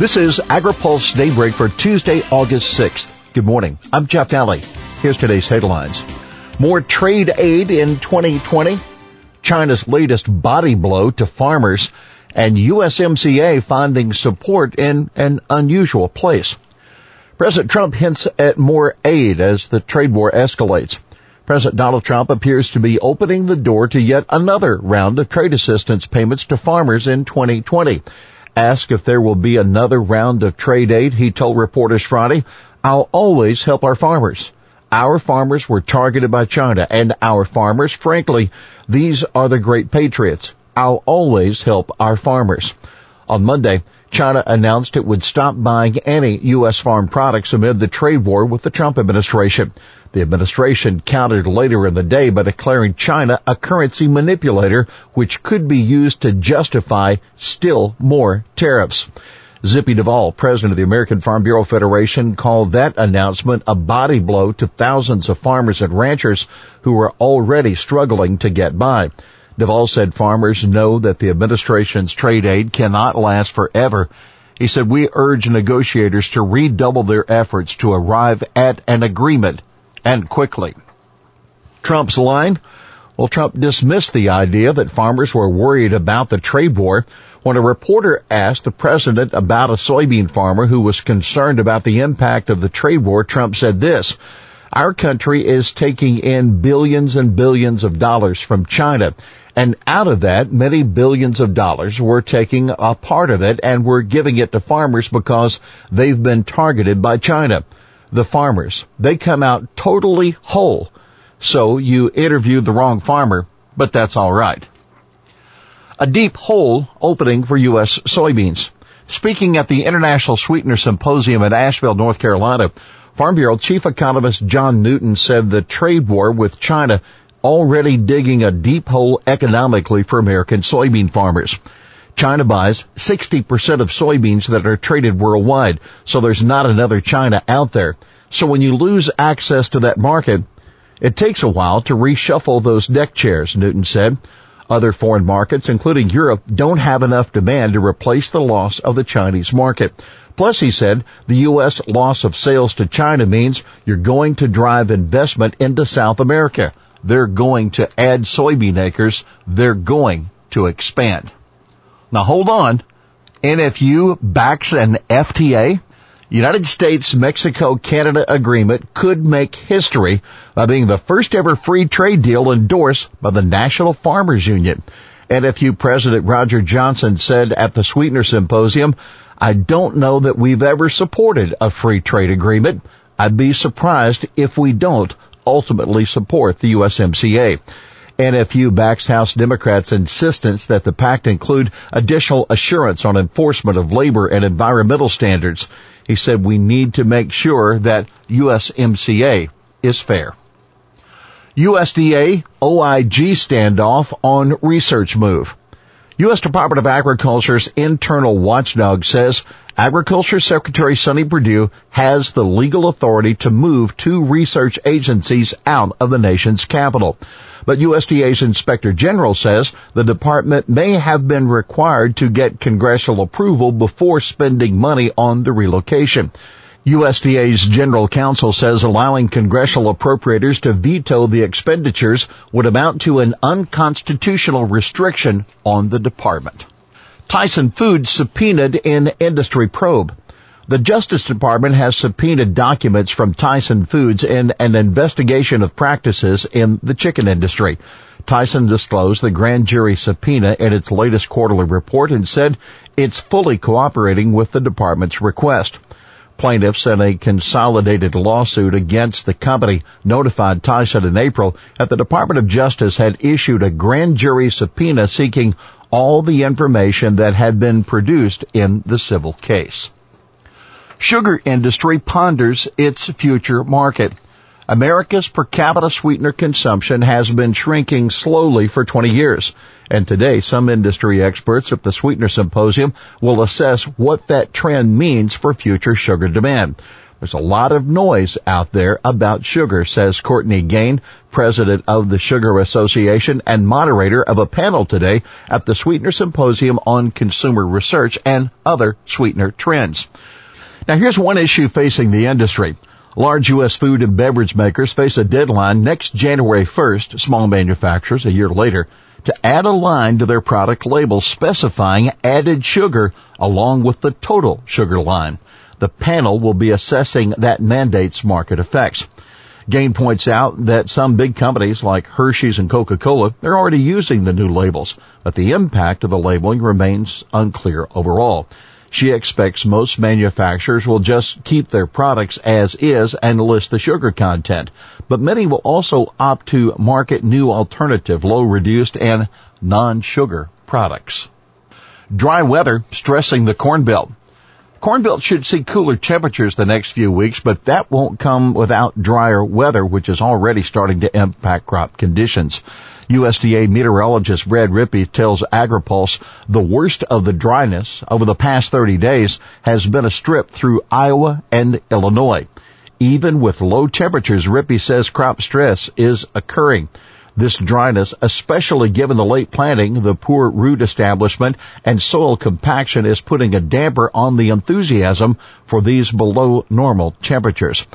This is AgriPulse Daybreak for Tuesday, August 6th. Good morning. I'm Jeff Nalley. Here's today's headlines. More trade aid in 2020. China's latest body blow to farmers and USMCA finding support in an unusual place. President Trump hints at more aid as the trade war escalates. President Donald Trump appears to be opening the door to yet another round of trade assistance payments to farmers in 2020. Asked if there will be another round of trade aid, he told reporters Friday, I'll always help our farmers. Our farmers were targeted by China and our farmers, frankly, these are the great patriots. I'll always help our farmers. On Monday, China announced it would stop buying any U.S. farm products amid the trade war with the Trump administration. The administration countered later in the day by declaring China a currency manipulator, which could be used to justify still more tariffs. Zippy Duvall, president of the American Farm Bureau Federation, called that announcement a body blow to thousands of farmers and ranchers who are already struggling to get by. Duvall said farmers know that the administration's trade aid cannot last forever. He said we urge negotiators to redouble their efforts to arrive at an agreement and quickly. Trump's line? Well, Trump dismissed the idea that farmers were worried about the trade war when a reporter asked the president about a soybean farmer who was concerned about the impact of the trade war. Trump said this, our country is taking in billions and billions of dollars from China and out of that, many billions of dollars we're taking a part of it and we're giving it to farmers because they've been targeted by China. The farmers, they come out totally whole. So you interviewed the wrong farmer, but that's alright. A deep hole opening for U.S. soybeans. Speaking at the International Sweetener Symposium in Asheville, North Carolina, Farm Bureau Chief Economist John Newton said the trade war with China already digging a deep hole economically for American soybean farmers. China buys 60% of soybeans that are traded worldwide, so there's not another China out there. So when you lose access to that market, it takes a while to reshuffle those deck chairs, Newton said. Other foreign markets, including Europe, don't have enough demand to replace the loss of the Chinese market. Plus, he said, the U.S. loss of sales to China means you're going to drive investment into South America. They're going to add soybean acres. They're going to expand. Now hold on. NFU backs an FTA. United States Mexico Canada agreement could make history by being the first ever free trade deal endorsed by the National Farmers Union. NFU President Roger Johnson said at the Sweetener Symposium, I don't know that we've ever supported a free trade agreement. I'd be surprised if we don't ultimately support the USMCA. NFU backs House Democrats' insistence that the pact include additional assurance on enforcement of labor and environmental standards. He said we need to make sure that USMCA is fair. USDA OIG standoff on research move. U.S. Department of Agriculture's internal watchdog says Agriculture Secretary Sonny Perdue has the legal authority to move two research agencies out of the nation's capital. But USDA's Inspector General says the department may have been required to get congressional approval before spending money on the relocation. USDA's general counsel says allowing congressional appropriators to veto the expenditures would amount to an unconstitutional restriction on the department. Tyson Foods subpoenaed in industry probe. The Justice Department has subpoenaed documents from Tyson Foods in an investigation of practices in the chicken industry. Tyson disclosed the grand jury subpoena in its latest quarterly report and said it's fully cooperating with the department's request. Plaintiffs in a consolidated lawsuit against the company notified Tyson in April that the Department of Justice had issued a grand jury subpoena seeking all the information that had been produced in the civil case. Sugar industry ponders its future market. America's per capita sweetener consumption has been shrinking slowly for 20 years. And today, some industry experts at the Sweetener Symposium will assess what that trend means for future sugar demand. There's a lot of noise out there about sugar, says Courtney Gaine, president of the Sugar Association and moderator of a panel today at the Sweetener Symposium on Consumer Research and other sweetener trends. Now here's one issue facing the industry. Large U.S. food and beverage makers face a deadline next January 1st, small manufacturers a year later, to add a line to their product label specifying added sugar along with the total sugar line. The panel will be assessing that mandate's market effects. Gaine points out that some big companies like Hershey's and Coca-Cola they're already using the new labels, but the impact of the labeling remains unclear overall. She expects most manufacturers will just keep their products as is and list the sugar content, but many will also opt to market new alternative low reduced and non-sugar products. Dry weather stressing the corn belt. Corn Belt should see cooler temperatures the next few weeks, but that won't come without drier weather, which is already starting to impact crop conditions. USDA meteorologist Brad Rippey tells AgriPulse the worst of the dryness over the past 30 days has been a strip through Iowa and Illinois. Even with low temperatures, Rippey says crop stress is occurring. This dryness, especially given the late planting, the poor root establishment, and soil compaction is putting a damper on the enthusiasm for these below normal temperatures.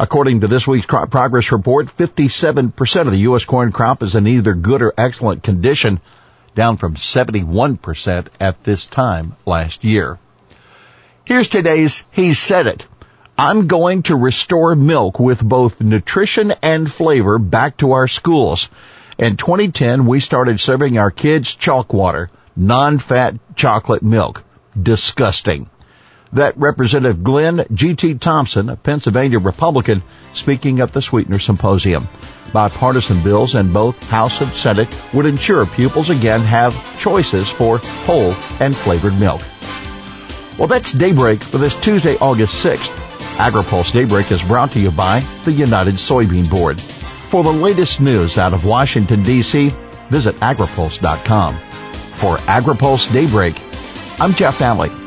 According to this week's crop progress report, 57% of the U.S. corn crop is in either good or excellent condition, down from 71% at this time last year. Here's today's He Said It. I'm going to restore milk with both nutrition and flavor back to our schools. In 2010, we started serving our kids chalk water, non-fat chocolate milk. Disgusting. That Representative Glenn G.T. Thompson, a Pennsylvania Republican, speaking at the Sweetener Symposium. Bipartisan bills in both House and Senate would ensure pupils again have choices for whole and flavored milk. Well, that's Daybreak for this Tuesday, August 6th. AgriPulse Daybreak is brought to you by the United Soybean Board. For the latest news out of Washington, D.C., visit agripulse.com. For AgriPulse Daybreak, I'm Jeff Nalley.